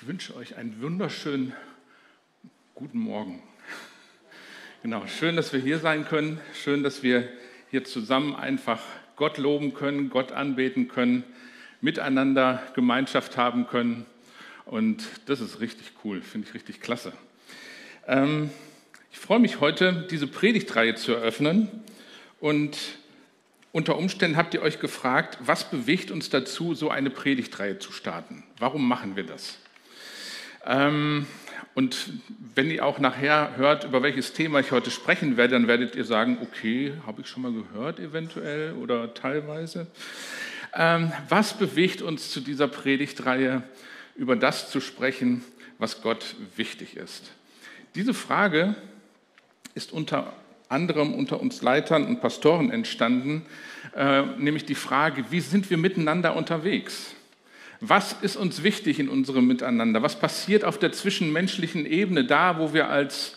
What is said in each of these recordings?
Ich wünsche euch einen wunderschönen guten Morgen. Genau, schön, dass wir hier sein können. Schön, dass wir hier zusammen einfach Gott loben können, Gott anbeten können, miteinander Gemeinschaft haben können. Und das ist richtig cool, finde ich richtig klasse. Ähm, ich freue mich heute, diese Predigtreihe zu eröffnen. Und unter Umständen habt ihr euch gefragt, was bewegt uns dazu, so eine Predigtreihe zu starten? Warum machen wir das? Ähm, und wenn ihr auch nachher hört, über welches Thema ich heute sprechen werde, dann werdet ihr sagen, okay, habe ich schon mal gehört eventuell oder teilweise. Ähm, was bewegt uns zu dieser Predigtreihe, über das zu sprechen, was Gott wichtig ist? Diese Frage ist unter anderem unter uns Leitern und Pastoren entstanden, äh, nämlich die Frage, wie sind wir miteinander unterwegs? Was ist uns wichtig in unserem Miteinander? Was passiert auf der zwischenmenschlichen Ebene, da wo wir als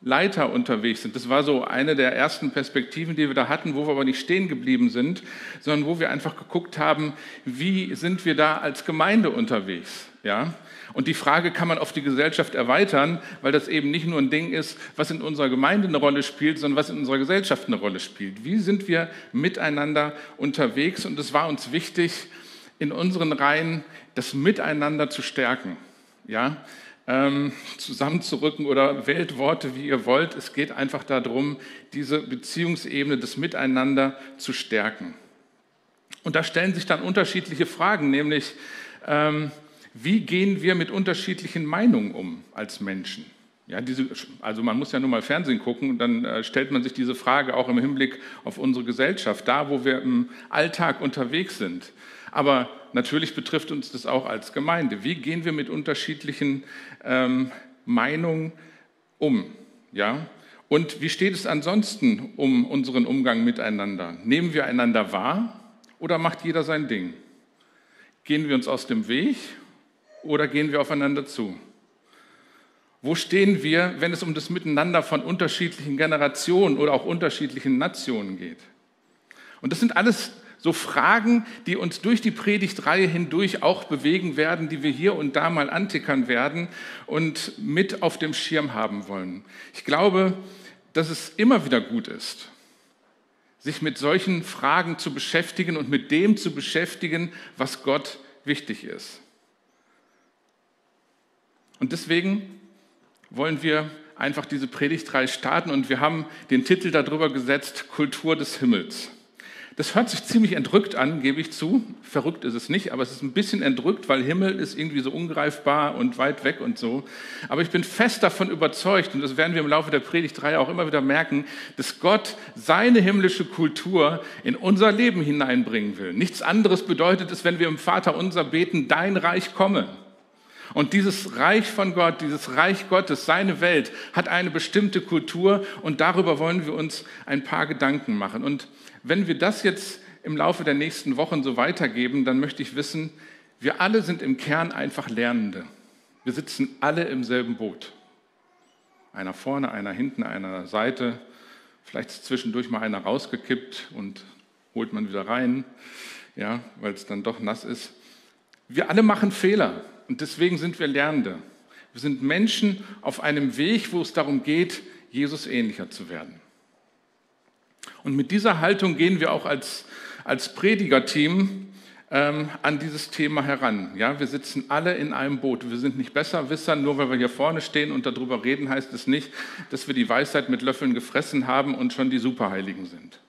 Leiter unterwegs sind? Das war so eine der ersten Perspektiven, die wir da hatten, wo wir aber nicht stehen geblieben sind, sondern wo wir einfach geguckt haben, wie sind wir da als Gemeinde unterwegs? Ja? Und die Frage kann man auf die Gesellschaft erweitern, weil das eben nicht nur ein Ding ist, was in unserer Gemeinde eine Rolle spielt, sondern was in unserer Gesellschaft eine Rolle spielt. Wie sind wir miteinander unterwegs? Und es war uns wichtig, in unseren Reihen das Miteinander zu stärken. Ja? Ähm, zusammenzurücken oder wählt Worte, wie ihr wollt. Es geht einfach darum, diese Beziehungsebene des Miteinander zu stärken. Und da stellen sich dann unterschiedliche Fragen, nämlich ähm, wie gehen wir mit unterschiedlichen Meinungen um als Menschen? Ja, diese, also man muss ja nur mal Fernsehen gucken und dann äh, stellt man sich diese Frage auch im Hinblick auf unsere Gesellschaft, da wo wir im Alltag unterwegs sind. Aber natürlich betrifft uns das auch als Gemeinde. Wie gehen wir mit unterschiedlichen ähm, Meinungen um? Ja? Und wie steht es ansonsten um unseren Umgang miteinander? Nehmen wir einander wahr oder macht jeder sein Ding? Gehen wir uns aus dem Weg oder gehen wir aufeinander zu? Wo stehen wir, wenn es um das Miteinander von unterschiedlichen Generationen oder auch unterschiedlichen Nationen geht? Und das sind alles so Fragen, die uns durch die Predigtreihe hindurch auch bewegen werden, die wir hier und da mal antickern werden und mit auf dem Schirm haben wollen. Ich glaube, dass es immer wieder gut ist, sich mit solchen Fragen zu beschäftigen und mit dem zu beschäftigen, was Gott wichtig ist. Und deswegen wollen wir einfach diese Predigtreihe starten und wir haben den Titel darüber gesetzt, Kultur des Himmels. Das hört sich ziemlich entrückt an, gebe ich zu. Verrückt ist es nicht, aber es ist ein bisschen entrückt, weil Himmel ist irgendwie so ungreifbar und weit weg und so. Aber ich bin fest davon überzeugt, und das werden wir im Laufe der Predigtreihe auch immer wieder merken, dass Gott seine himmlische Kultur in unser Leben hineinbringen will. Nichts anderes bedeutet es, wenn wir im Vater unser beten, dein Reich komme. Und dieses Reich von Gott, dieses Reich Gottes, seine Welt, hat eine bestimmte Kultur und darüber wollen wir uns ein paar Gedanken machen. Und wenn wir das jetzt im Laufe der nächsten Wochen so weitergeben, dann möchte ich wissen, wir alle sind im Kern einfach Lernende. Wir sitzen alle im selben Boot. Einer vorne, einer hinten, einer Seite. Vielleicht ist zwischendurch mal einer rausgekippt und holt man wieder rein, ja, weil es dann doch nass ist. Wir alle machen Fehler. Und deswegen sind wir Lernende. Wir sind Menschen auf einem Weg, wo es darum geht, Jesus ähnlicher zu werden. Und mit dieser Haltung gehen wir auch als, als Predigerteam ähm, an dieses Thema heran. Ja, wir sitzen alle in einem Boot. Wir sind nicht Besserwisser, nur weil wir hier vorne stehen und darüber reden, heißt es nicht, dass wir die Weisheit mit Löffeln gefressen haben und schon die Superheiligen sind,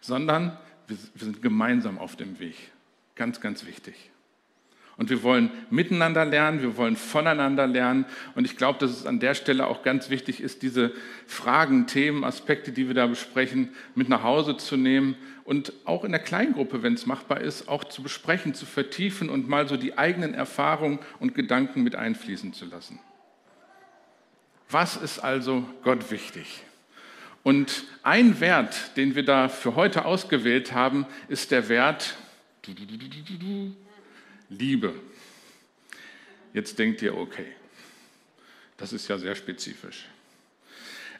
sondern wir, wir sind gemeinsam auf dem Weg. Ganz, ganz wichtig. Und wir wollen miteinander lernen, wir wollen voneinander lernen. Und ich glaube, dass es an der Stelle auch ganz wichtig ist, diese Fragen, Themen, Aspekte, die wir da besprechen, mit nach Hause zu nehmen und auch in der Kleingruppe, wenn es machbar ist, auch zu besprechen, zu vertiefen und mal so die eigenen Erfahrungen und Gedanken mit einfließen zu lassen. Was ist also Gott wichtig? Und ein Wert, den wir da für heute ausgewählt haben, ist der Wert Liebe. Jetzt denkt ihr, okay, das ist ja sehr spezifisch.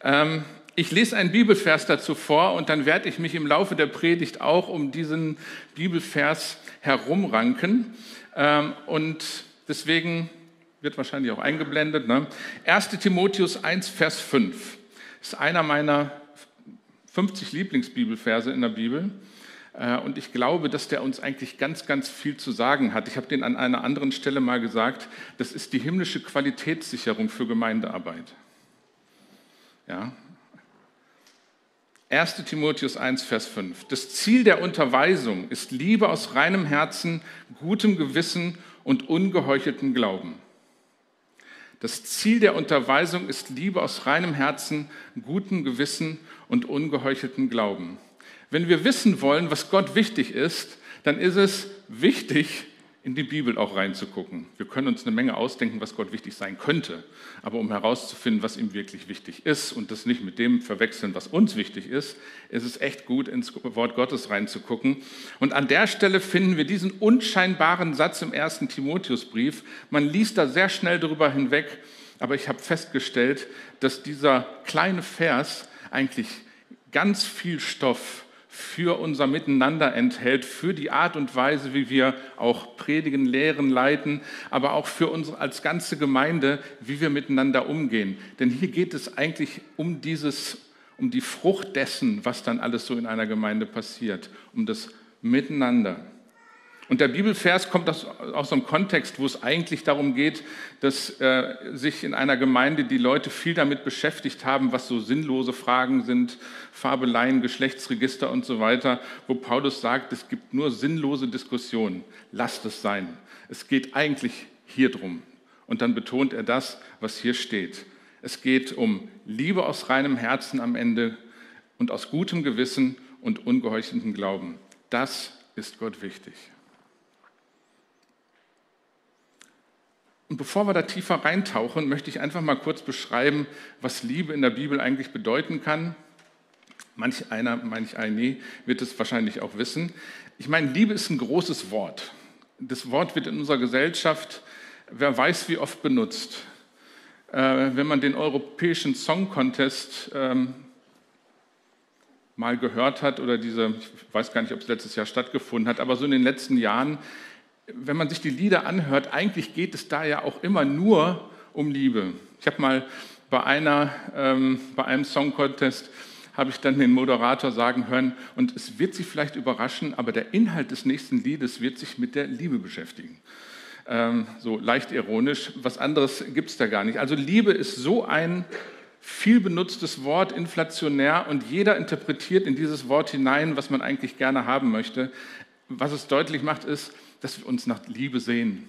Ähm, ich lese einen Bibelvers dazu vor und dann werde ich mich im Laufe der Predigt auch um diesen Bibelvers herumranken. Ähm, und deswegen wird wahrscheinlich auch eingeblendet. Ne? 1 Timotheus 1, Vers 5 ist einer meiner 50 Lieblingsbibelverse in der Bibel. Äh, und ich glaube, dass der uns eigentlich ganz, ganz viel zu sagen hat. Ich habe den an einer anderen Stelle mal gesagt, das ist die himmlische Qualitätssicherung für Gemeindearbeit. Ja. 1 Timotheus 1, Vers 5. Das Ziel der Unterweisung ist Liebe aus reinem Herzen, gutem Gewissen und ungeheucheltem Glauben. Das Ziel der Unterweisung ist Liebe aus reinem Herzen, gutem Gewissen und ungeheucheltem Glauben. Wenn wir wissen wollen, was Gott wichtig ist, dann ist es wichtig, in die Bibel auch reinzugucken. Wir können uns eine Menge ausdenken, was Gott wichtig sein könnte, aber um herauszufinden, was ihm wirklich wichtig ist und das nicht mit dem verwechseln, was uns wichtig ist, ist es echt gut, ins Wort Gottes reinzugucken. Und an der Stelle finden wir diesen unscheinbaren Satz im ersten Timotheusbrief. Man liest da sehr schnell darüber hinweg, aber ich habe festgestellt, dass dieser kleine Vers eigentlich ganz viel Stoff für unser Miteinander enthält, für die Art und Weise, wie wir auch predigen, lehren, leiten, aber auch für uns als ganze Gemeinde, wie wir miteinander umgehen. Denn hier geht es eigentlich um dieses, um die Frucht dessen, was dann alles so in einer Gemeinde passiert, um das Miteinander. Und der Bibelvers kommt aus, aus einem Kontext, wo es eigentlich darum geht, dass äh, sich in einer Gemeinde die Leute viel damit beschäftigt haben, was so sinnlose Fragen sind, Fabeleien, Geschlechtsregister und so weiter, wo Paulus sagt, es gibt nur sinnlose Diskussionen. Lasst es sein. Es geht eigentlich hier drum. Und dann betont er das, was hier steht. Es geht um Liebe aus reinem Herzen am Ende und aus gutem Gewissen und ungeheucheltem Glauben. Das ist Gott wichtig. Und bevor wir da tiefer reintauchen, möchte ich einfach mal kurz beschreiben, was Liebe in der Bibel eigentlich bedeuten kann. Manch einer, manch eine wird es wahrscheinlich auch wissen. Ich meine, Liebe ist ein großes Wort. Das Wort wird in unserer Gesellschaft, wer weiß wie oft benutzt. Äh, wenn man den Europäischen Song Contest ähm, mal gehört hat oder diese, ich weiß gar nicht, ob es letztes Jahr stattgefunden hat, aber so in den letzten Jahren wenn man sich die Lieder anhört, eigentlich geht es da ja auch immer nur um Liebe. Ich habe mal bei, einer, ähm, bei einem Song Contest habe ich dann den Moderator sagen hören, und es wird Sie vielleicht überraschen, aber der Inhalt des nächsten Liedes wird sich mit der Liebe beschäftigen. Ähm, so leicht ironisch, was anderes gibt es da gar nicht. Also Liebe ist so ein viel benutztes Wort, inflationär, und jeder interpretiert in dieses Wort hinein, was man eigentlich gerne haben möchte. Was es deutlich macht, ist, dass wir uns nach Liebe sehen.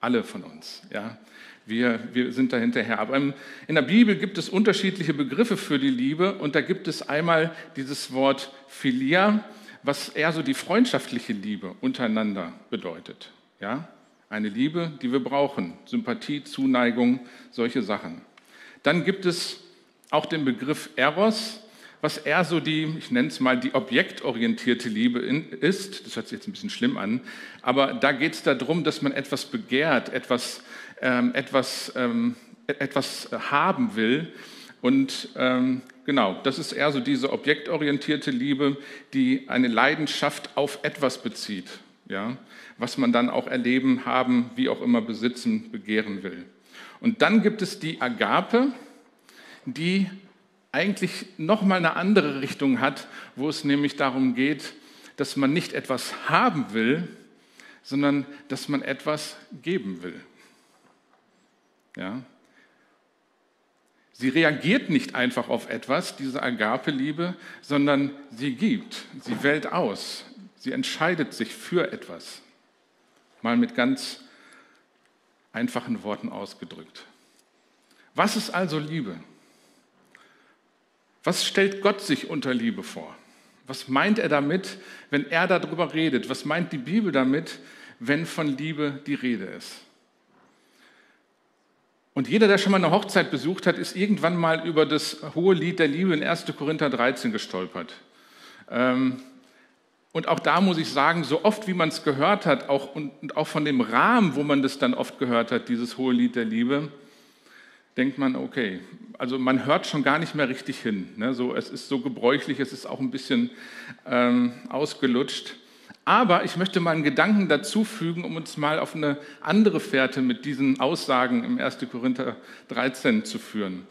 Alle von uns. Ja? Wir, wir sind da hinterher. Aber in der Bibel gibt es unterschiedliche Begriffe für die Liebe und da gibt es einmal dieses Wort Philia, was eher so die freundschaftliche Liebe untereinander bedeutet. Ja? Eine Liebe, die wir brauchen. Sympathie, Zuneigung, solche Sachen. Dann gibt es auch den Begriff Eros, was eher so die, ich nenne es mal die objektorientierte Liebe ist. Das hört sich jetzt ein bisschen schlimm an, aber da geht es darum, dass man etwas begehrt, etwas, ähm, etwas, ähm, etwas haben will. Und ähm, genau, das ist eher so diese objektorientierte Liebe, die eine Leidenschaft auf etwas bezieht, ja, was man dann auch erleben, haben, wie auch immer besitzen, begehren will. Und dann gibt es die Agape, die eigentlich nochmal eine andere Richtung hat, wo es nämlich darum geht, dass man nicht etwas haben will, sondern dass man etwas geben will. Ja? Sie reagiert nicht einfach auf etwas, diese Agape-Liebe, sondern sie gibt, sie wählt aus, sie entscheidet sich für etwas. Mal mit ganz einfachen Worten ausgedrückt. Was ist also Liebe? Was stellt Gott sich unter Liebe vor? Was meint er damit, wenn er darüber redet? Was meint die Bibel damit, wenn von Liebe die Rede ist? Und jeder, der schon mal eine Hochzeit besucht hat, ist irgendwann mal über das hohe Lied der Liebe in 1. Korinther 13 gestolpert. Ähm, und auch da muss ich sagen, so oft wie man es gehört hat, auch, und auch von dem Rahmen, wo man das dann oft gehört hat, dieses hohe Lied der Liebe, denkt man, okay, also man hört schon gar nicht mehr richtig hin. Ne? So, es ist so gebräuchlich, es ist auch ein bisschen ähm, ausgelutscht. Aber ich möchte mal einen Gedanken dazu fügen, um uns mal auf eine andere Fährte mit diesen Aussagen im 1. Korinther 13 zu führen.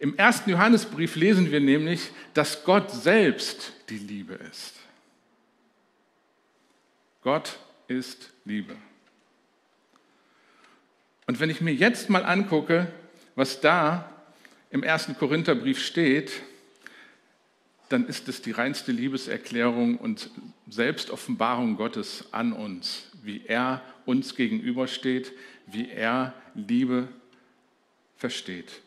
Im ersten Johannesbrief lesen wir nämlich, dass Gott selbst die Liebe ist. Gott ist Liebe. Und wenn ich mir jetzt mal angucke, was da im ersten Korintherbrief steht, dann ist es die reinste Liebeserklärung und Selbstoffenbarung Gottes an uns, wie er uns gegenübersteht, wie er Liebe versteht.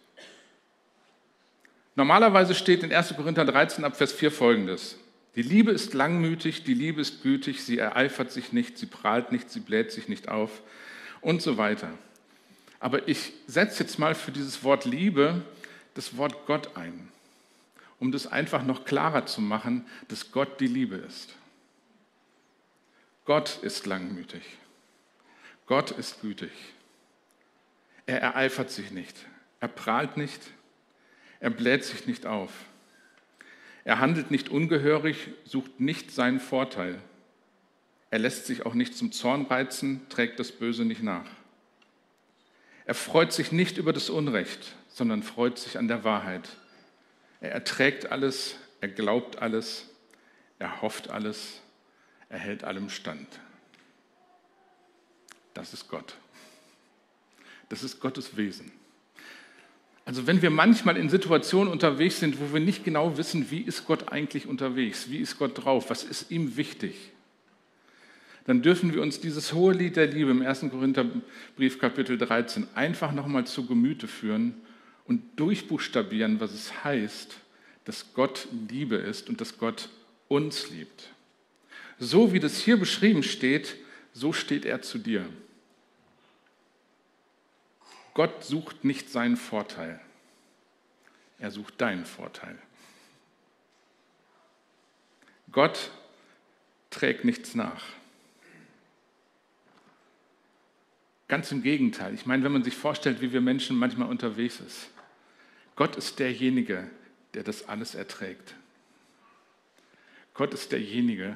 Normalerweise steht in 1. Korinther 13 ab Vers 4 folgendes. Die Liebe ist langmütig, die Liebe ist gütig, sie ereifert sich nicht, sie prahlt nicht, sie bläht sich nicht auf und so weiter. Aber ich setze jetzt mal für dieses Wort Liebe das Wort Gott ein um das einfach noch klarer zu machen, dass Gott die Liebe ist. Gott ist langmütig. Gott ist gütig. Er ereifert sich nicht. Er prahlt nicht. Er bläht sich nicht auf. Er handelt nicht ungehörig, sucht nicht seinen Vorteil. Er lässt sich auch nicht zum Zorn reizen, trägt das Böse nicht nach. Er freut sich nicht über das Unrecht, sondern freut sich an der Wahrheit. Er erträgt alles, er glaubt alles, er hofft alles, er hält allem stand. Das ist Gott. Das ist Gottes Wesen. Also wenn wir manchmal in Situationen unterwegs sind, wo wir nicht genau wissen, wie ist Gott eigentlich unterwegs, wie ist Gott drauf, was ist ihm wichtig, dann dürfen wir uns dieses hohe Lied der Liebe im 1. Korintherbrief Kapitel 13 einfach nochmal zu Gemüte führen und durchbuchstabieren, was es heißt, dass Gott Liebe ist und dass Gott uns liebt. So wie das hier beschrieben steht, so steht er zu dir. Gott sucht nicht seinen Vorteil, er sucht deinen Vorteil. Gott trägt nichts nach. Ganz im Gegenteil. Ich meine, wenn man sich vorstellt, wie wir Menschen manchmal unterwegs sind. Gott ist derjenige, der das alles erträgt. Gott ist derjenige,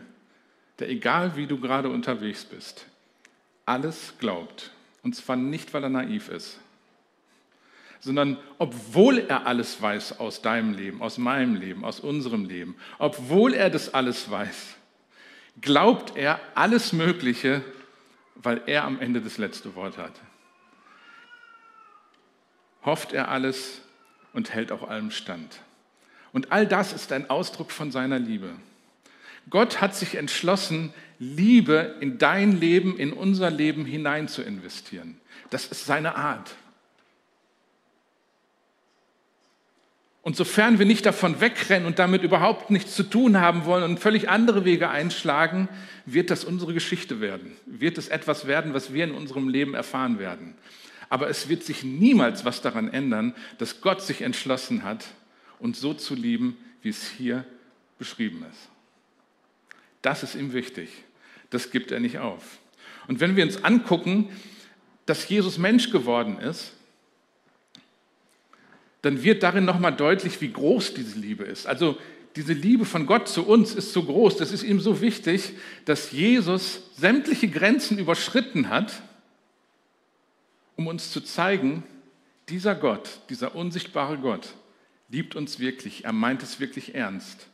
der, egal wie du gerade unterwegs bist, alles glaubt. Und zwar nicht, weil er naiv ist, sondern obwohl er alles weiß aus deinem Leben, aus meinem Leben, aus unserem Leben, obwohl er das alles weiß, glaubt er alles Mögliche, weil er am Ende das letzte Wort hat. Hofft er alles, und hält auch allem stand. Und all das ist ein Ausdruck von seiner Liebe. Gott hat sich entschlossen, Liebe in dein Leben, in unser Leben hinein zu investieren. Das ist seine Art. Und sofern wir nicht davon wegrennen und damit überhaupt nichts zu tun haben wollen und völlig andere Wege einschlagen, wird das unsere Geschichte werden. Wird es etwas werden, was wir in unserem Leben erfahren werden. Aber es wird sich niemals was daran ändern, dass Gott sich entschlossen hat, uns so zu lieben, wie es hier beschrieben ist. Das ist ihm wichtig. Das gibt er nicht auf. Und wenn wir uns angucken, dass Jesus Mensch geworden ist, dann wird darin nochmal deutlich, wie groß diese Liebe ist. Also diese Liebe von Gott zu uns ist so groß, das ist ihm so wichtig, dass Jesus sämtliche Grenzen überschritten hat um uns zu zeigen, dieser Gott, dieser unsichtbare Gott, liebt uns wirklich, er meint es wirklich ernst.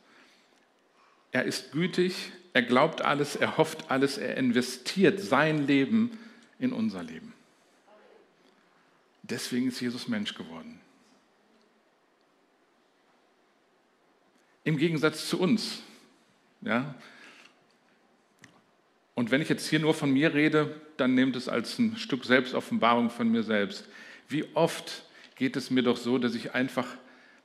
Er ist gütig, er glaubt alles, er hofft alles, er investiert sein Leben in unser Leben. Deswegen ist Jesus Mensch geworden. Im Gegensatz zu uns. Ja, und wenn ich jetzt hier nur von mir rede, dann nehmt es als ein Stück Selbstoffenbarung von mir selbst. Wie oft geht es mir doch so, dass ich einfach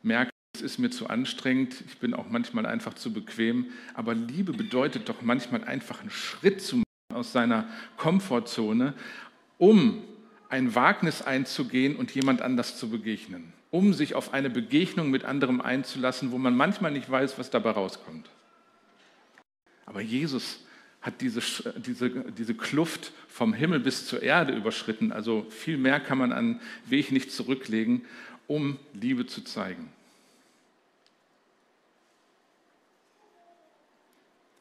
merke, es ist mir zu anstrengend, ich bin auch manchmal einfach zu bequem, aber Liebe bedeutet doch manchmal einfach einen Schritt zu machen aus seiner Komfortzone, um ein Wagnis einzugehen und jemand anders zu begegnen, um sich auf eine Begegnung mit anderem einzulassen, wo man manchmal nicht weiß, was dabei rauskommt. Aber Jesus hat diese, diese, diese Kluft vom Himmel bis zur Erde überschritten. Also viel mehr kann man an Weg nicht zurücklegen, um Liebe zu zeigen.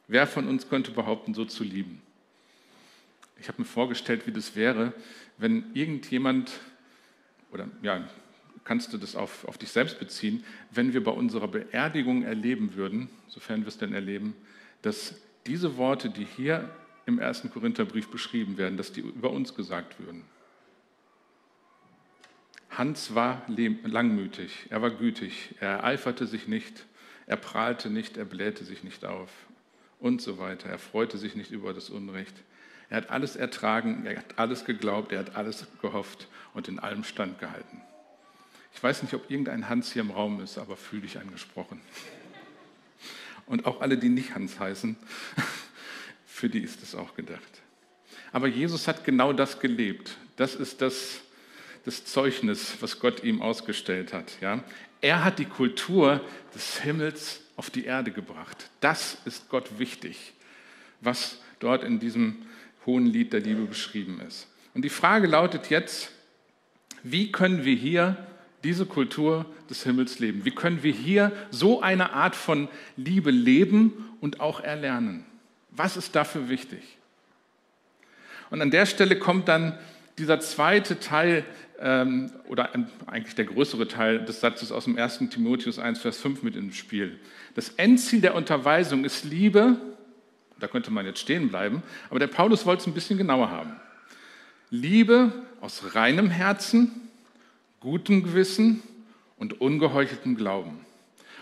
Wer von uns könnte behaupten, so zu lieben? Ich habe mir vorgestellt, wie das wäre, wenn irgendjemand, oder ja, kannst du das auf, auf dich selbst beziehen, wenn wir bei unserer Beerdigung erleben würden, sofern wir es denn erleben, dass diese Worte, die hier im ersten Korintherbrief beschrieben werden, dass die über uns gesagt würden. Hans war langmütig, er war gütig, er ereiferte sich nicht, er prahlte nicht, er blähte sich nicht auf und so weiter. Er freute sich nicht über das Unrecht. Er hat alles ertragen, er hat alles geglaubt, er hat alles gehofft und in allem standgehalten. Ich weiß nicht, ob irgendein Hans hier im Raum ist, aber fühle dich angesprochen. Und auch alle, die nicht Hans heißen, für die ist es auch gedacht. Aber Jesus hat genau das gelebt. Das ist das, das Zeugnis, was Gott ihm ausgestellt hat. Ja? Er hat die Kultur des Himmels auf die Erde gebracht. Das ist Gott wichtig, was dort in diesem hohen Lied der Liebe beschrieben ist. Und die Frage lautet jetzt, wie können wir hier diese Kultur des Himmels leben? Wie können wir hier so eine Art von Liebe leben und auch erlernen? Was ist dafür wichtig? Und an der Stelle kommt dann dieser zweite Teil ähm, oder eigentlich der größere Teil des Satzes aus dem 1. Timotheus 1, Vers 5 mit ins Spiel. Das Endziel der Unterweisung ist Liebe, da könnte man jetzt stehen bleiben, aber der Paulus wollte es ein bisschen genauer haben. Liebe aus reinem Herzen, gutem Gewissen und ungeheucheltem Glauben.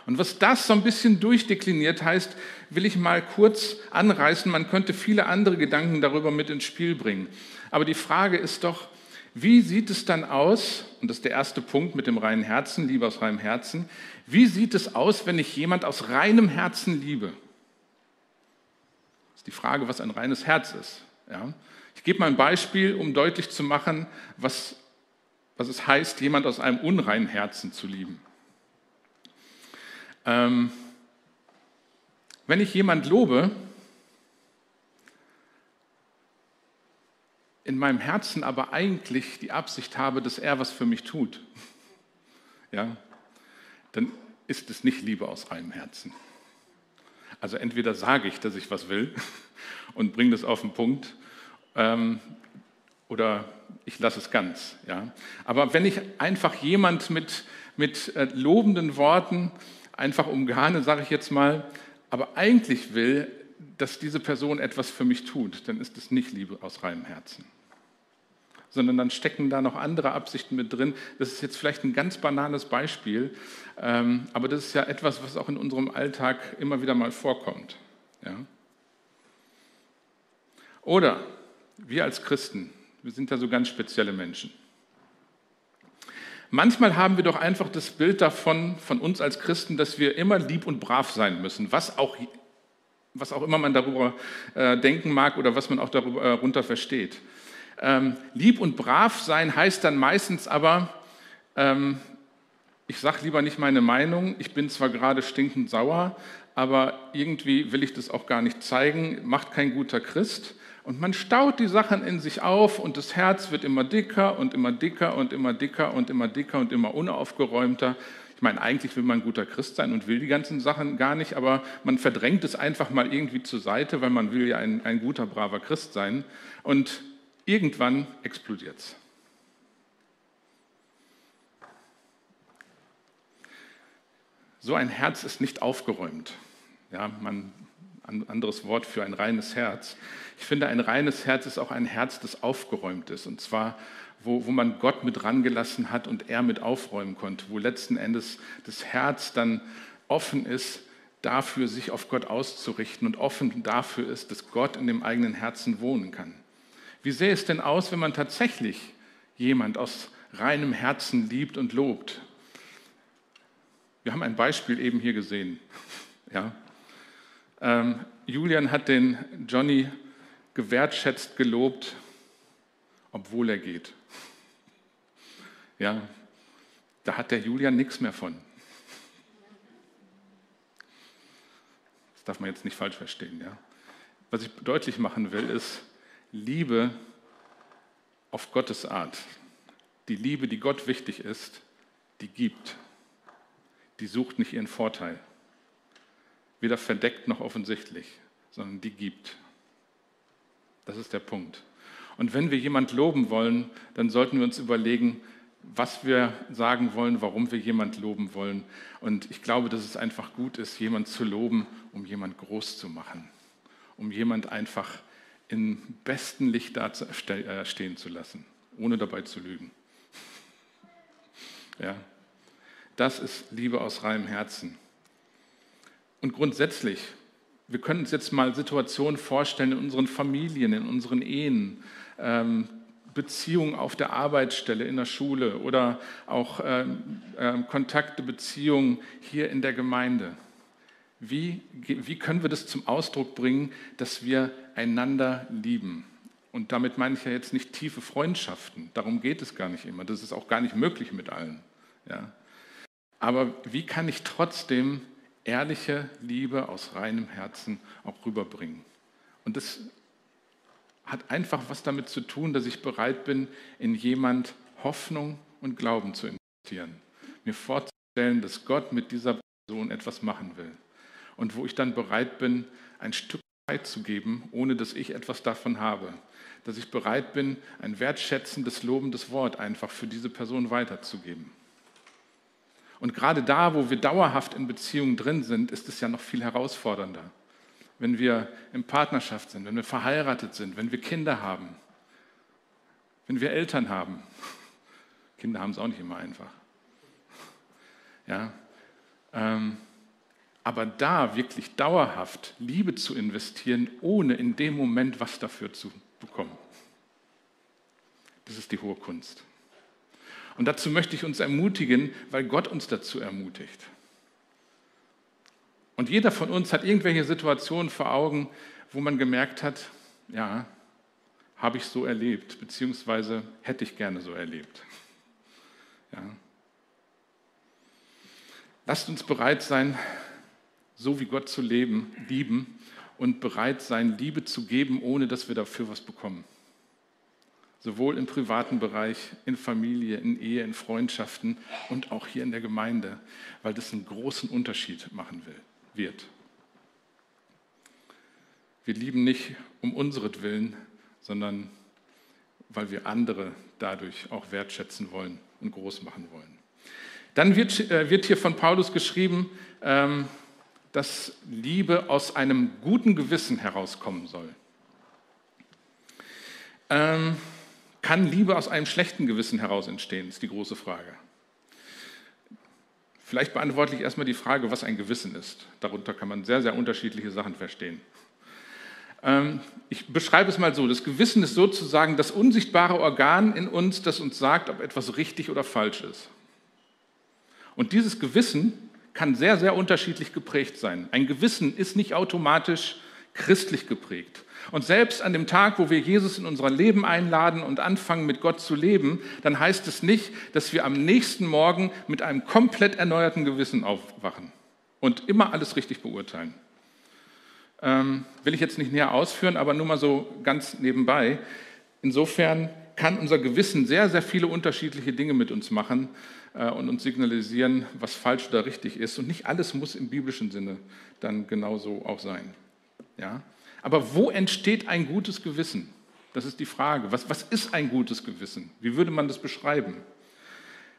Und was das so ein bisschen durchdekliniert heißt, will ich mal kurz anreißen. Man könnte viele andere Gedanken darüber mit ins Spiel bringen. Aber die Frage ist doch, wie sieht es dann aus, und das ist der erste Punkt mit dem reinen Herzen, Liebe aus reinem Herzen, wie sieht es aus, wenn ich jemand aus reinem Herzen liebe? Das ist die Frage, was ein reines Herz ist. Ja? Ich gebe mal ein Beispiel, um deutlich zu machen, was, was es heißt, jemand aus einem unreinen Herzen zu lieben. Ähm, wenn ich jemand lobe, in meinem Herzen aber eigentlich die Absicht habe, dass er was für mich tut, ja, dann ist es nicht Liebe aus reinem Herzen. Also entweder sage ich, dass ich was will und bringe das auf den Punkt, ähm, oder ich lasse es ganz. Ja. Aber wenn ich einfach jemand mit, mit äh, lobenden Worten einfach umgarne, sage ich jetzt mal, aber eigentlich will, dass diese Person etwas für mich tut, dann ist es nicht Liebe aus reinem Herzen. Sondern dann stecken da noch andere Absichten mit drin. Das ist jetzt vielleicht ein ganz banales Beispiel, ähm, aber das ist ja etwas, was auch in unserem Alltag immer wieder mal vorkommt. Ja? Oder wir als Christen, wir sind ja so ganz spezielle Menschen. Manchmal haben wir doch einfach das Bild davon, von uns als Christen, dass wir immer lieb und brav sein müssen, was auch, was auch immer man darüber äh, denken mag oder was man auch darunter äh, versteht. Ähm, lieb und brav sein heißt dann meistens aber, ähm, ich sage lieber nicht meine Meinung, ich bin zwar gerade stinkend sauer, aber irgendwie will ich das auch gar nicht zeigen, macht kein guter Christ. Und man staut die Sachen in sich auf und das Herz wird immer dicker und immer dicker und immer dicker und immer dicker und immer unaufgeräumter. Ich meine, eigentlich will man ein guter Christ sein und will die ganzen Sachen gar nicht, aber man verdrängt es einfach mal irgendwie zur Seite, weil man will ja ein, ein guter, braver Christ sein. Und irgendwann explodiert es. So ein Herz ist nicht aufgeräumt. Ja, man, ein anderes Wort für ein reines Herz. Ich finde, ein reines Herz ist auch ein Herz, das aufgeräumt ist. Und zwar, wo, wo man Gott mit rangelassen hat und er mit aufräumen konnte. Wo letzten Endes das Herz dann offen ist, dafür sich auf Gott auszurichten und offen dafür ist, dass Gott in dem eigenen Herzen wohnen kann. Wie sähe es denn aus, wenn man tatsächlich jemand aus reinem Herzen liebt und lobt? Wir haben ein Beispiel eben hier gesehen. Ja. Ähm, Julian hat den Johnny gewertschätzt gelobt, obwohl er geht. Ja, da hat der Julian nichts mehr von. Das darf man jetzt nicht falsch verstehen. Ja. Was ich deutlich machen will, ist Liebe auf Gottes Art. Die Liebe, die Gott wichtig ist, die gibt. Die sucht nicht ihren Vorteil. Weder verdeckt noch offensichtlich, sondern die gibt. Das ist der Punkt. Und wenn wir jemand loben wollen, dann sollten wir uns überlegen, was wir sagen wollen, warum wir jemand loben wollen. Und ich glaube, dass es einfach gut ist, jemand zu loben, um jemand groß zu machen, um jemand einfach im besten Licht da äh, stehen zu lassen, ohne dabei zu lügen. Ja, das ist Liebe aus reinem Herzen. Und grundsätzlich, wir können uns jetzt mal Situationen vorstellen in unseren Familien, in unseren Ehen, ähm, Beziehungen auf der Arbeitsstelle, in der Schule oder auch ähm, ähm, Kontakte, Beziehungen hier in der Gemeinde. Wie, wie können wir das zum Ausdruck bringen, dass wir einander lieben? Und damit meine ich ja jetzt nicht tiefe Freundschaften. Darum geht es gar nicht immer. Das ist auch gar nicht möglich mit allen. Ja. Aber wie kann ich trotzdem ehrliche Liebe aus reinem Herzen auch rüberbringen? Und das hat einfach was damit zu tun, dass ich bereit bin, in jemand Hoffnung und Glauben zu investieren. Mir vorzustellen, dass Gott mit dieser Person etwas machen will. Und wo ich dann bereit bin, ein Stück Zeit zu geben, ohne dass ich etwas davon habe. Dass ich bereit bin, ein wertschätzendes, lobendes Wort einfach für diese Person weiterzugeben. Und gerade da, wo wir dauerhaft in Beziehungen drin sind, ist es ja noch viel herausfordernder wenn wir in Partnerschaft sind, wenn wir verheiratet sind, wenn wir Kinder haben, wenn wir Eltern haben. Kinder haben es auch nicht immer einfach. Ja, ähm, aber da wirklich dauerhaft Liebe zu investieren, ohne in dem Moment was dafür zu bekommen, das ist die hohe Kunst. Und dazu möchte ich uns ermutigen, weil Gott uns dazu ermutigt. Und jeder von uns hat irgendwelche Situationen vor Augen, wo man gemerkt hat, ja, habe ich so erlebt, beziehungsweise hätte ich gerne so erlebt. Ja. Lasst uns bereit sein, so wie Gott zu leben, lieben und bereit sein, Liebe zu geben, ohne dass wir dafür was bekommen. Sowohl im privaten Bereich, in Familie, in Ehe, in Freundschaften und auch hier in der Gemeinde, weil das einen großen Unterschied machen will wird. Wir lieben nicht um unseretwillen, sondern weil wir andere dadurch auch wertschätzen wollen und groß machen wollen. Dann wird, äh, wird hier von Paulus geschrieben, ähm, dass Liebe aus einem guten Gewissen herauskommen soll. Ähm, kann Liebe aus einem schlechten Gewissen heraus entstehen, ist die große Frage. Vielleicht beantworte ich erstmal die Frage, was ein Gewissen ist. Darunter kann man sehr, sehr unterschiedliche Sachen verstehen. Ähm, ich beschreibe es mal so. Das Gewissen ist sozusagen das unsichtbare Organ in uns, das uns sagt, ob etwas richtig oder falsch ist. Und dieses Gewissen kann sehr, sehr unterschiedlich geprägt sein. Ein Gewissen ist nicht automatisch christlich geprägt. Und selbst an dem Tag, wo wir Jesus in unser Leben einladen und anfangen, mit Gott zu leben, dann heißt es nicht, dass wir am nächsten Morgen mit einem komplett erneuerten Gewissen aufwachen und immer alles richtig beurteilen. Ähm, will ich jetzt nicht näher ausführen, aber nur mal so ganz nebenbei. Insofern kann unser Gewissen sehr, sehr viele unterschiedliche Dinge mit uns machen äh, und uns signalisieren, was falsch oder richtig ist. Und nicht alles muss im biblischen Sinne dann genauso auch sein. Ja? Aber wo entsteht ein gutes Gewissen? Das ist die Frage. Was, was ist ein gutes Gewissen? Wie würde man das beschreiben?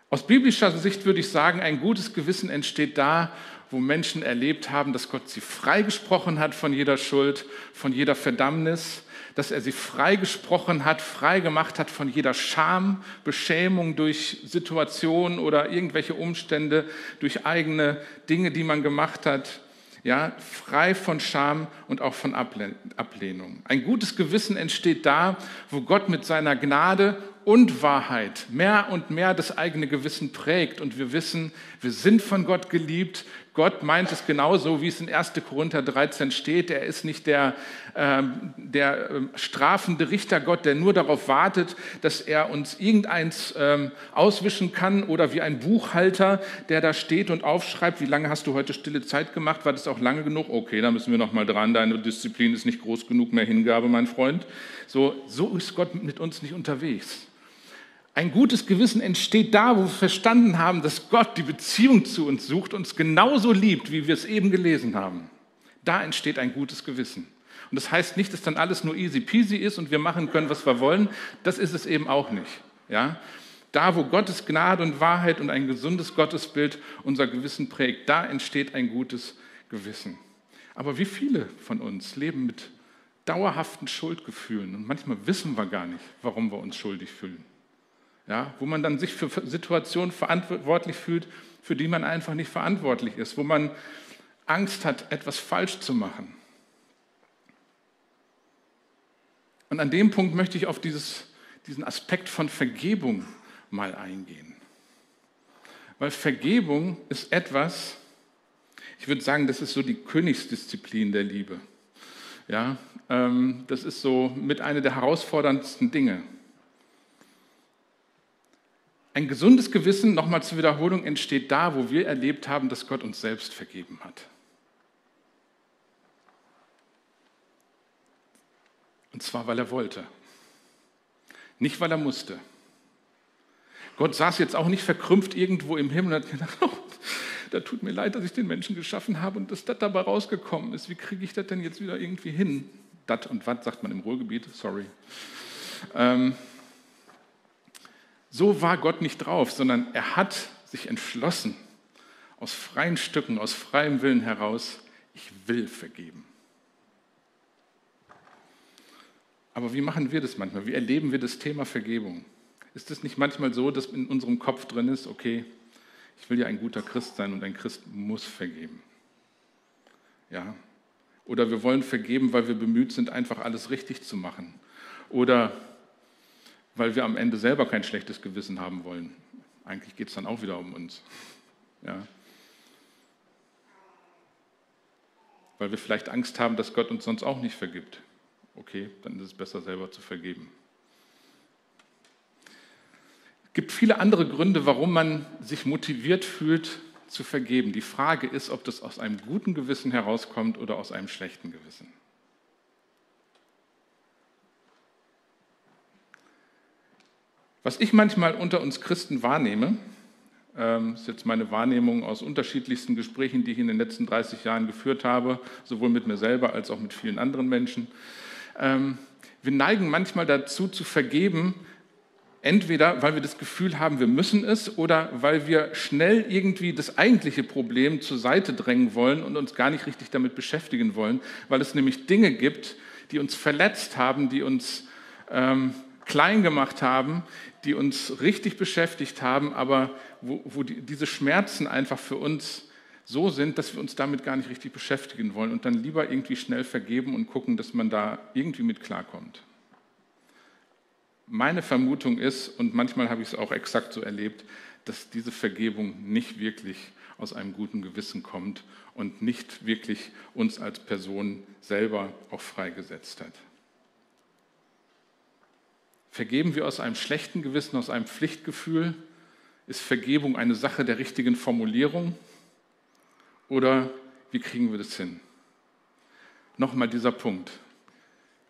Aus biblischer Sicht würde ich sagen, ein gutes Gewissen entsteht da, wo Menschen erlebt haben, dass Gott sie freigesprochen hat von jeder Schuld, von jeder Verdammnis, dass er sie freigesprochen hat, frei gemacht hat von jeder Scham, Beschämung durch Situationen oder irgendwelche Umstände, durch eigene Dinge, die man gemacht hat ja, frei von Scham und auch von Ablehnung. Ein gutes Gewissen entsteht da, wo Gott mit seiner Gnade und Wahrheit mehr und mehr das eigene Gewissen prägt und wir wissen, wir sind von Gott geliebt, Gott meint es genauso, wie es in 1. Korinther 13 steht. Er ist nicht der, äh, der äh, strafende Richter Gott, der nur darauf wartet, dass er uns irgendeins äh, auswischen kann oder wie ein Buchhalter, der da steht und aufschreibt, wie lange hast du heute stille Zeit gemacht? War das auch lange genug? Okay, da müssen wir noch mal dran. Deine Disziplin ist nicht groß genug, mehr Hingabe, mein Freund. So, so ist Gott mit uns nicht unterwegs. Ein gutes Gewissen entsteht da, wo wir verstanden haben, dass Gott die Beziehung zu uns sucht, uns genauso liebt, wie wir es eben gelesen haben. Da entsteht ein gutes Gewissen. Und das heißt nicht, dass dann alles nur easy peasy ist und wir machen können, was wir wollen. Das ist es eben auch nicht. Ja? Da, wo Gottes Gnade und Wahrheit und ein gesundes Gottesbild unser Gewissen prägt, da entsteht ein gutes Gewissen. Aber wie viele von uns leben mit dauerhaften Schuldgefühlen und manchmal wissen wir gar nicht, warum wir uns schuldig fühlen. Ja, wo man dann sich für Situationen verantwortlich fühlt, für die man einfach nicht verantwortlich ist, wo man Angst hat, etwas falsch zu machen. Und an dem Punkt möchte ich auf dieses, diesen Aspekt von Vergebung mal eingehen. Weil Vergebung ist etwas, ich würde sagen, das ist so die Königsdisziplin der Liebe. Ja, ähm, das ist so mit einer der herausforderndsten Dinge. Ein gesundes Gewissen, nochmal zur Wiederholung, entsteht da, wo wir erlebt haben, dass Gott uns selbst vergeben hat. Und zwar, weil er wollte. Nicht, weil er musste. Gott saß jetzt auch nicht verkrümpft irgendwo im Himmel und hat gedacht, oh, da tut mir leid, dass ich den Menschen geschaffen habe und dass das dabei rausgekommen ist. Wie kriege ich das denn jetzt wieder irgendwie hin? Dat und wat sagt man im Ruhrgebiet, sorry. Ähm, so war Gott nicht drauf, sondern er hat sich entschlossen, aus freien Stücken, aus freiem Willen heraus, ich will vergeben. Aber wie machen wir das manchmal? Wie erleben wir das Thema Vergebung? Ist es nicht manchmal so, dass in unserem Kopf drin ist, okay, ich will ja ein guter Christ sein und ein Christ muss vergeben? Ja. Oder wir wollen vergeben, weil wir bemüht sind, einfach alles richtig zu machen. Oder weil wir am Ende selber kein schlechtes Gewissen haben wollen. Eigentlich geht es dann auch wieder um uns. Ja. Weil wir vielleicht Angst haben, dass Gott uns sonst auch nicht vergibt okay, dann ist es besser selber zu vergeben. Es gibt viele andere Gründe, warum man sich motiviert fühlt zu vergeben. Die Frage ist, ob das aus einem guten Gewissen herauskommt oder aus einem schlechten Gewissen. Was ich manchmal unter uns Christen wahrnehme, ähm, ist jetzt meine Wahrnehmung aus unterschiedlichsten Gesprächen, die ich in den letzten 30 Jahren geführt habe, sowohl mit mir selber als auch mit vielen anderen Menschen, ähm, wir neigen manchmal dazu zu vergeben, entweder weil wir das Gefühl haben, wir müssen es oder weil wir schnell irgendwie das eigentliche Problem zur Seite drängen wollen und uns gar nicht richtig damit beschäftigen wollen, weil es nämlich Dinge gibt, die uns verletzt haben, die uns ähm, klein gemacht haben, die uns richtig beschäftigt haben, aber wo, wo die, diese Schmerzen einfach für uns so sind, dass wir uns damit gar nicht richtig beschäftigen wollen und dann lieber irgendwie schnell vergeben und gucken, dass man da irgendwie mit klarkommt. Meine Vermutung ist, und manchmal habe ich es auch exakt so erlebt, dass diese Vergebung nicht wirklich aus einem guten Gewissen kommt und nicht wirklich uns als Person selber auch freigesetzt hat. Vergeben wir aus einem schlechten Gewissen, aus einem Pflichtgefühl? Ist Vergebung eine Sache der richtigen Formulierung? Oder wie kriegen wir das hin? Nochmal dieser Punkt.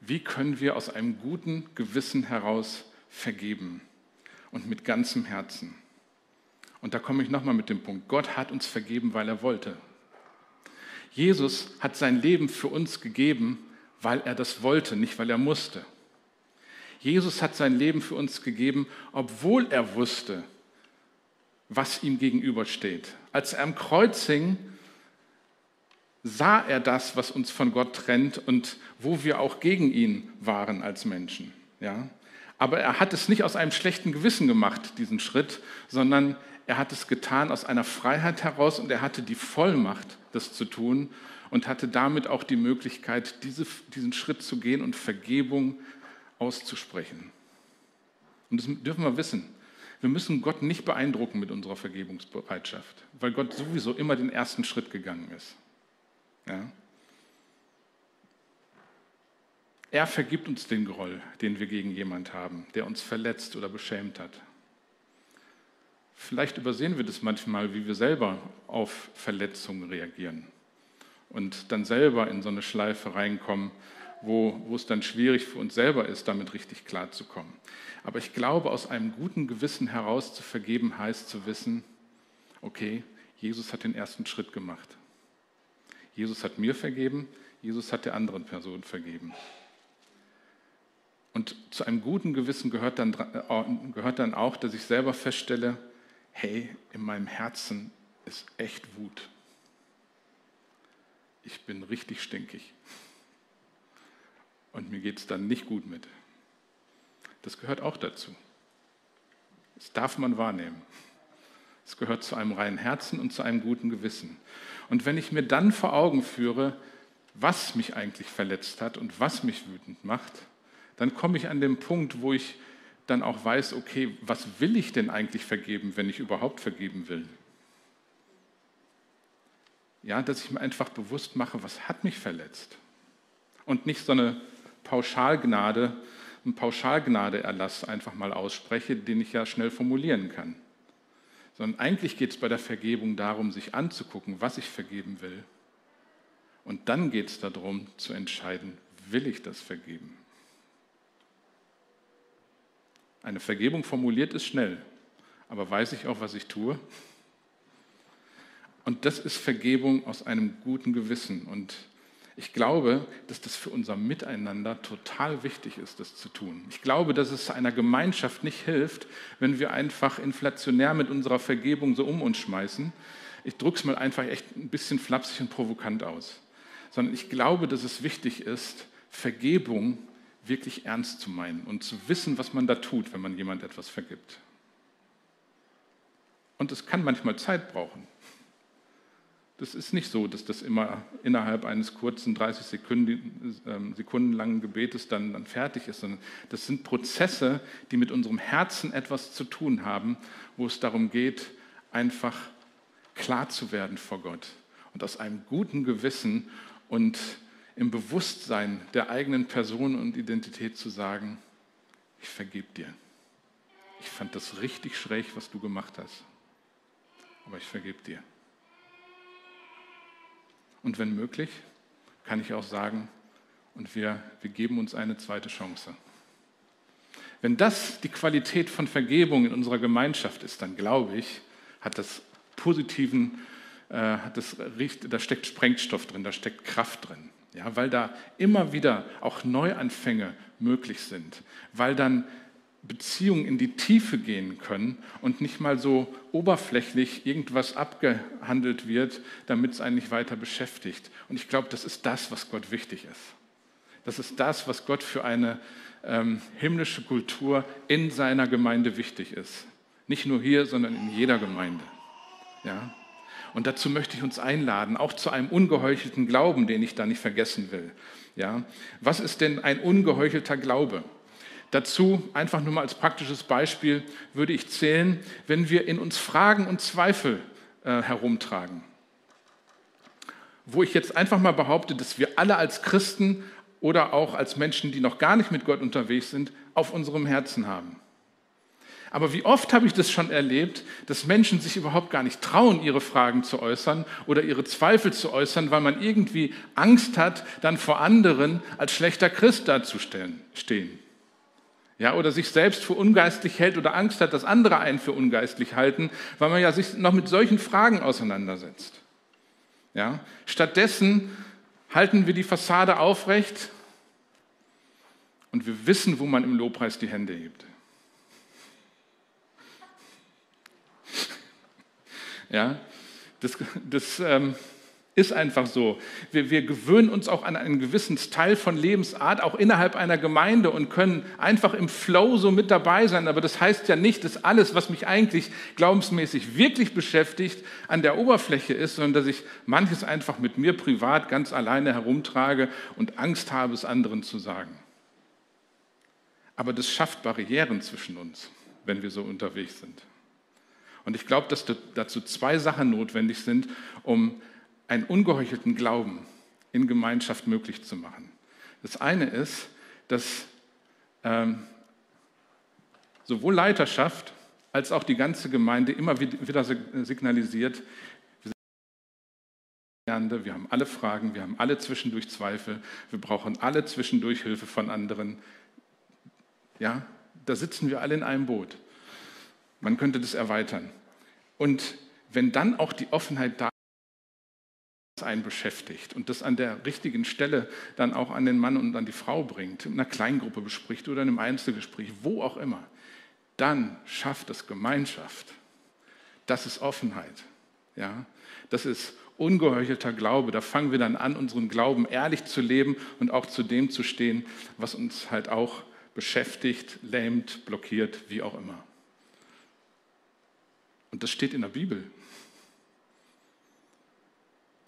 Wie können wir aus einem guten Gewissen heraus vergeben und mit ganzem Herzen? Und da komme ich nochmal mit dem Punkt. Gott hat uns vergeben, weil er wollte. Jesus hat sein Leben für uns gegeben, weil er das wollte, nicht weil er musste. Jesus hat sein Leben für uns gegeben, obwohl er wusste, was ihm gegenübersteht. Als er am Kreuz hing, sah er das, was uns von Gott trennt und wo wir auch gegen ihn waren als Menschen. Ja? Aber er hat es nicht aus einem schlechten Gewissen gemacht, diesen Schritt, sondern er hat es getan aus einer Freiheit heraus und er hatte die Vollmacht, das zu tun und hatte damit auch die Möglichkeit, diese, diesen Schritt zu gehen und Vergebung auszusprechen. Und das dürfen wir wissen. Wir müssen Gott nicht beeindrucken mit unserer Vergebungsbereitschaft, weil Gott sowieso immer den ersten Schritt gegangen ist. Ja? Er vergibt uns den Groll, den wir gegen jemand haben, der uns verletzt oder beschämt hat. Vielleicht übersehen wir das manchmal, wie wir selber auf Verletzungen reagieren und dann selber in so eine Schleife reinkommen, wo, wo es dann schwierig für uns selber ist, damit richtig klarzukommen. Aber ich glaube, aus einem guten Gewissen heraus zu vergeben, heißt zu wissen, okay, Jesus hat den ersten Schritt gemacht. Jesus hat mir vergeben, Jesus hat der anderen Person vergeben. Und zu einem guten Gewissen gehört dann, äh, gehört dann auch, dass ich selber feststelle, hey, in meinem Herzen ist echt Wut. Ich bin richtig stinkig. Und mir geht es dann nicht gut mit. Das gehört auch dazu. Das darf man wahrnehmen. Es gehört zu einem reinen Herzen und zu einem guten Gewissen. Und wenn ich mir dann vor Augen führe, was mich eigentlich verletzt hat und was mich wütend macht, dann komme ich an den Punkt, wo ich dann auch weiß, okay, was will ich denn eigentlich vergeben, wenn ich überhaupt vergeben will? Ja, dass ich mir einfach bewusst mache, was hat mich verletzt? Und nicht so eine Pauschalgnade, einen Pauschalgnadeerlass einfach mal ausspreche, den ich ja schnell formulieren kann. Sondern eigentlich geht es bei der Vergebung darum, sich anzugucken, was ich vergeben will. Und dann geht es darum zu entscheiden, will ich das vergeben? Eine Vergebung formuliert ist schnell, aber weiß ich auch, was ich tue? Und das ist Vergebung aus einem guten Gewissen. Und ich glaube, dass das für unser Miteinander total wichtig ist, das zu tun. Ich glaube, dass es einer Gemeinschaft nicht hilft, wenn wir einfach inflationär mit unserer Vergebung so um uns schmeißen. Ich drücke es mal einfach echt ein bisschen flapsig und provokant aus. Sondern ich glaube, dass es wichtig ist, Vergebung wirklich ernst zu meinen und zu wissen, was man da tut, wenn man jemand etwas vergibt. Und es kann manchmal Zeit brauchen. Das ist nicht so, dass das immer innerhalb eines kurzen 30 Sekunden, äh, Sekunden langen Gebetes dann, dann fertig ist, sondern das sind Prozesse, die mit unserem Herzen etwas zu tun haben, wo es darum geht, einfach klar zu werden vor Gott und aus einem guten Gewissen und im Bewusstsein der eigenen Person und Identität zu sagen, ich vergebe dir. Ich fand das richtig schräg, was du gemacht hast, aber ich vergebe dir. Und wenn möglich, kann ich auch sagen, und wir, wir geben uns eine zweite Chance. Wenn das die Qualität von Vergebung in unserer Gemeinschaft ist, dann glaube ich, hat das positiven, äh, hat das, da steckt Sprengstoff drin, da steckt Kraft drin. Ja, weil da immer wieder auch Neuanfänge möglich sind, weil dann Beziehungen in die Tiefe gehen können und nicht mal so oberflächlich irgendwas abgehandelt wird, damit es einen nicht weiter beschäftigt. Und ich glaube, das ist das, was Gott wichtig ist. Das ist das, was Gott für eine ähm, himmlische Kultur in seiner Gemeinde wichtig ist. Nicht nur hier, sondern in jeder Gemeinde. Ja? Und dazu möchte ich uns einladen, auch zu einem ungeheuchelten Glauben, den ich da nicht vergessen will. Ja? Was ist denn ein ungeheuchelter Glaube? Dazu einfach nur mal als praktisches Beispiel würde ich zählen, wenn wir in uns Fragen und Zweifel äh, herumtragen. Wo ich jetzt einfach mal behaupte, dass wir alle als Christen oder auch als Menschen, die noch gar nicht mit Gott unterwegs sind, auf unserem Herzen haben. Aber wie oft habe ich das schon erlebt, dass Menschen sich überhaupt gar nicht trauen, ihre Fragen zu äußern oder ihre Zweifel zu äußern, weil man irgendwie Angst hat, dann vor anderen als schlechter Christ dazustehen. Ja, oder sich selbst für ungeistlich hält oder Angst hat, dass andere einen für ungeistlich halten, weil man ja sich noch mit solchen Fragen auseinandersetzt. Ja, stattdessen halten wir die Fassade aufrecht und wir wissen, wo man im Lobpreis die Hände hebt. Ja, das, das ähm, ist einfach so. Wir, wir gewöhnen uns auch an einen gewissen Teil von Lebensart, auch innerhalb einer Gemeinde und können einfach im Flow so mit dabei sein. Aber das heißt ja nicht, dass alles, was mich eigentlich glaubensmäßig wirklich beschäftigt, an der Oberfläche ist, sondern dass ich manches einfach mit mir privat ganz alleine herumtrage und Angst habe, es anderen zu sagen. Aber das schafft Barrieren zwischen uns, wenn wir so unterwegs sind. Und ich glaube, dass dazu zwei Sachen notwendig sind, um einen ungeheuchelten Glauben in Gemeinschaft möglich zu machen. Das eine ist, dass ähm, sowohl Leiterschaft als auch die ganze Gemeinde immer wieder signalisiert, wir haben alle Fragen, wir haben alle zwischendurch Zweifel, wir brauchen alle zwischendurch Hilfe von anderen. Ja, da sitzen wir alle in einem Boot. Man könnte das erweitern. Und wenn dann auch die Offenheit da ist, einen beschäftigt und das an der richtigen Stelle dann auch an den Mann und an die Frau bringt, in einer Kleingruppe bespricht oder in einem Einzelgespräch, wo auch immer, dann schafft es Gemeinschaft. Das ist Offenheit. Ja? Das ist ungeheuchelter Glaube. Da fangen wir dann an, unseren Glauben ehrlich zu leben und auch zu dem zu stehen, was uns halt auch beschäftigt, lähmt, blockiert, wie auch immer. Und das steht in der Bibel.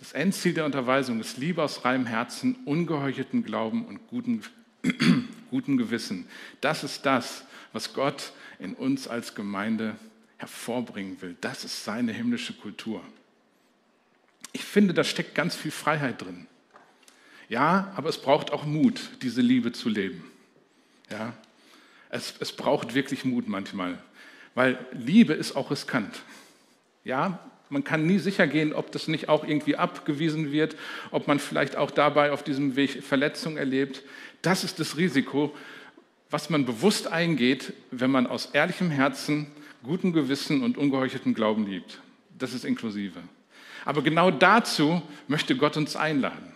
Das Endziel der Unterweisung ist Liebe aus reinem Herzen, ungeheuchelten Glauben und guten, guten Gewissen. Das ist das, was Gott in uns als Gemeinde hervorbringen will. Das ist seine himmlische Kultur. Ich finde, da steckt ganz viel Freiheit drin. Ja, aber es braucht auch Mut, diese Liebe zu leben. Ja, es, es braucht wirklich Mut manchmal, weil Liebe ist auch riskant. Ja, man kann nie sicher gehen, ob das nicht auch irgendwie abgewiesen wird, ob man vielleicht auch dabei auf diesem Weg Verletzung erlebt. Das ist das Risiko, was man bewusst eingeht, wenn man aus ehrlichem Herzen, gutem Gewissen und ungeheucheltem Glauben liebt. Das ist inklusive. Aber genau dazu möchte Gott uns einladen.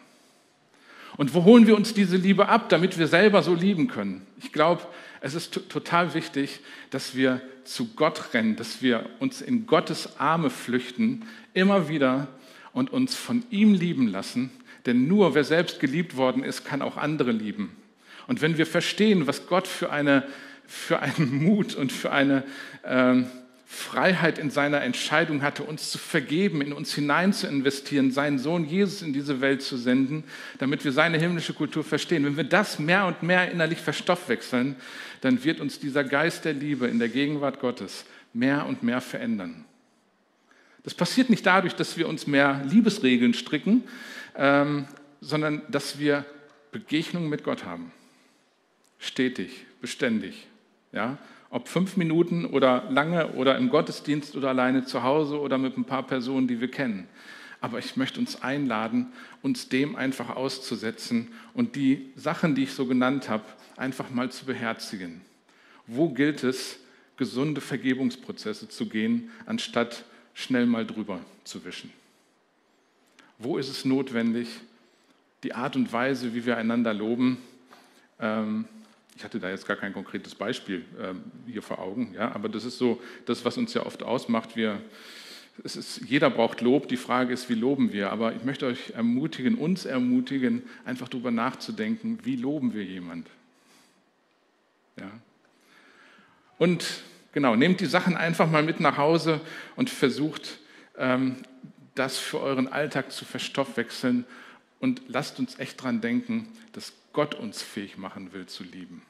Und wo holen wir uns diese Liebe ab, damit wir selber so lieben können? Ich glaube, es ist total wichtig, dass wir zu Gott rennen, dass wir uns in Gottes Arme flüchten, immer wieder und uns von ihm lieben lassen. Denn nur wer selbst geliebt worden ist, kann auch andere lieben. Und wenn wir verstehen, was Gott für, eine, für einen Mut und für eine äh, Freiheit in seiner Entscheidung hatte, uns zu vergeben, in uns hinein zu investieren, seinen Sohn Jesus in diese Welt zu senden, damit wir seine himmlische Kultur verstehen. Wenn wir das mehr und mehr innerlich verstoffwechseln, dann wird uns dieser Geist der Liebe in der Gegenwart Gottes mehr und mehr verändern. Das passiert nicht dadurch, dass wir uns mehr Liebesregeln stricken, ähm, sondern dass wir Begegnungen mit Gott haben. Stetig, beständig. Ja? Ob fünf Minuten oder lange oder im Gottesdienst oder alleine zu Hause oder mit ein paar Personen, die wir kennen. Aber ich möchte uns einladen, uns dem einfach auszusetzen und die Sachen, die ich so genannt habe, einfach mal zu beherzigen. Wo gilt es, gesunde Vergebungsprozesse zu gehen, anstatt schnell mal drüber zu wischen? Wo ist es notwendig, die Art und Weise, wie wir einander loben, ähm, ich hatte da jetzt gar kein konkretes Beispiel ähm, hier vor Augen, ja, aber das ist so das, was uns ja oft ausmacht. Wir, es ist, jeder braucht Lob, die Frage ist, wie loben wir? Aber ich möchte euch ermutigen, uns ermutigen, einfach darüber nachzudenken, wie loben wir jemand? Ja. Und genau, nehmt die Sachen einfach mal mit nach Hause und versucht, ähm, das für euren Alltag zu verstoffwechseln und lasst uns echt dran denken, dass Gott uns fähig machen will zu lieben.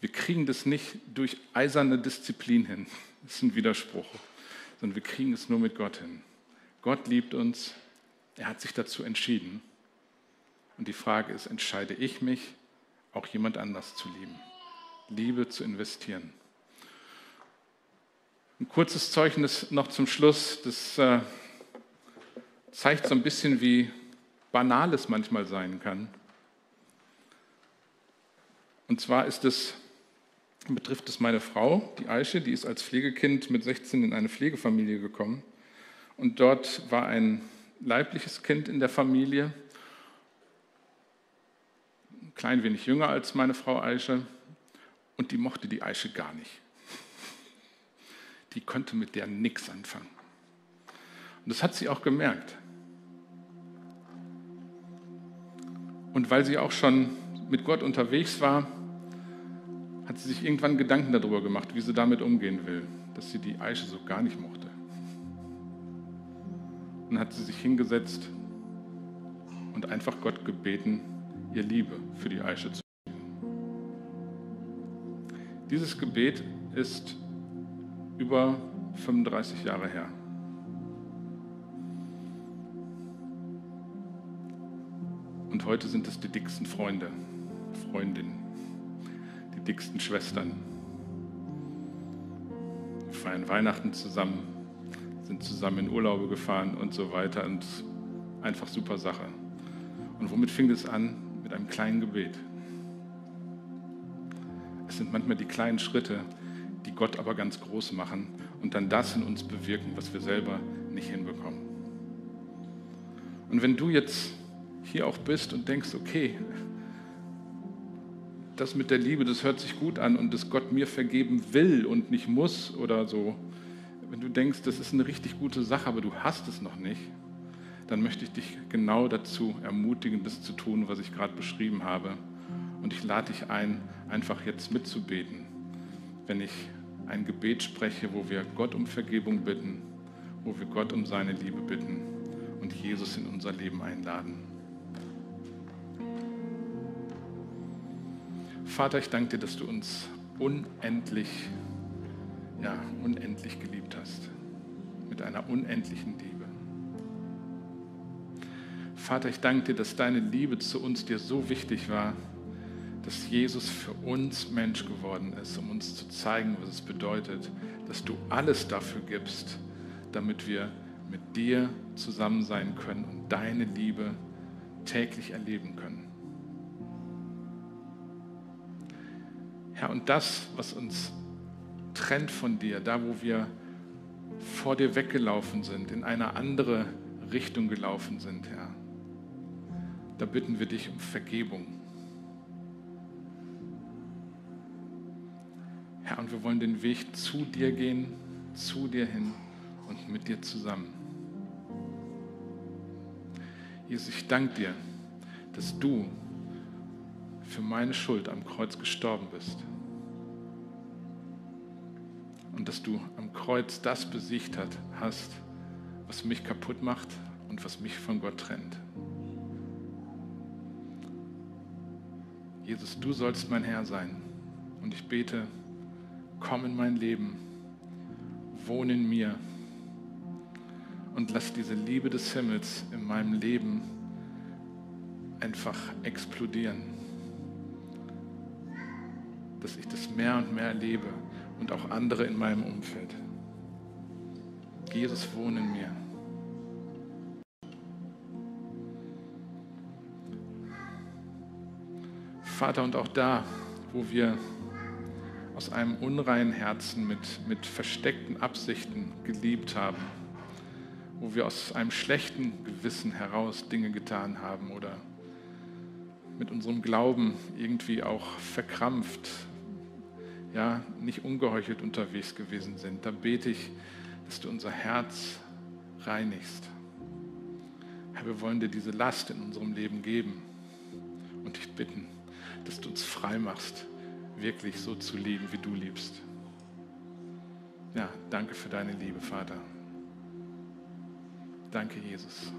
Wir kriegen das nicht durch eiserne Disziplin hin. Das ist ein Widerspruch. Sondern wir kriegen es nur mit Gott hin. Gott liebt uns. Er hat sich dazu entschieden. Und die Frage ist, entscheide ich mich, auch jemand anders zu lieben? Liebe zu investieren. Ein kurzes Zeugnis noch zum Schluss. Das äh, zeigt so ein bisschen, wie banal es manchmal sein kann. Und zwar es, betrifft es meine Frau, die Aische, die ist als Pflegekind mit 16 in eine Pflegefamilie gekommen. Und dort war ein leibliches Kind in der Familie, ein klein wenig jünger als meine Frau Aische. Und die mochte die Aische gar nicht. Die konnte mit der nichts anfangen. Und das hat sie auch gemerkt. Und weil sie auch schon mit Gott unterwegs war, hat sie sich irgendwann Gedanken darüber gemacht, wie sie damit umgehen will, dass sie die Eiche so gar nicht mochte. Und hat sie sich hingesetzt und einfach Gott gebeten, ihr Liebe für die Eiche zu geben. Dieses Gebet ist über 35 Jahre her. Und heute sind es die dicksten Freunde, Freundinnen, die dicksten Schwestern. Wir feiern Weihnachten zusammen, sind zusammen in Urlaube gefahren und so weiter. Und einfach super Sache. Und womit fing es an? Mit einem kleinen Gebet. Es sind manchmal die kleinen Schritte, die Gott aber ganz groß machen und dann das in uns bewirken, was wir selber nicht hinbekommen. Und wenn du jetzt hier auch bist und denkst, okay, das mit der Liebe, das hört sich gut an und dass Gott mir vergeben will und nicht muss oder so, wenn du denkst, das ist eine richtig gute Sache, aber du hast es noch nicht, dann möchte ich dich genau dazu ermutigen, das zu tun, was ich gerade beschrieben habe. Und ich lade dich ein, einfach jetzt mitzubeten, wenn ich ein Gebet spreche, wo wir Gott um Vergebung bitten, wo wir Gott um seine Liebe bitten und Jesus in unser Leben einladen. Vater, ich danke dir, dass du uns unendlich, ja, unendlich geliebt hast. Mit einer unendlichen Liebe. Vater, ich danke dir, dass deine Liebe zu uns dir so wichtig war, dass Jesus für uns Mensch geworden ist, um uns zu zeigen, was es bedeutet, dass du alles dafür gibst, damit wir mit dir zusammen sein können und deine Liebe täglich erleben können. Herr, und das, was uns trennt von dir, da wo wir vor dir weggelaufen sind, in eine andere Richtung gelaufen sind, Herr, da bitten wir dich um Vergebung. Herr, und wir wollen den Weg zu dir gehen, zu dir hin und mit dir zusammen. Jesus, ich danke dir, dass du für meine Schuld am Kreuz gestorben bist. Und dass du am Kreuz das besiegt hast, was mich kaputt macht und was mich von Gott trennt. Jesus, du sollst mein Herr sein. Und ich bete, komm in mein Leben, wohne in mir und lass diese Liebe des Himmels in meinem Leben einfach explodieren. Dass ich das mehr und mehr erlebe und auch andere in meinem Umfeld. Jesus wohne in mir. Vater, und auch da, wo wir aus einem unreinen Herzen mit, mit versteckten Absichten geliebt haben, wo wir aus einem schlechten Gewissen heraus Dinge getan haben oder mit unserem Glauben irgendwie auch verkrampft, ja, nicht ungeheuchelt unterwegs gewesen sind. Da bete ich, dass du unser Herz reinigst. Herr, wir wollen dir diese Last in unserem Leben geben und dich bitten, dass du uns frei machst wirklich so zu lieben, wie du liebst. Ja, danke für deine Liebe, Vater. Danke, Jesus.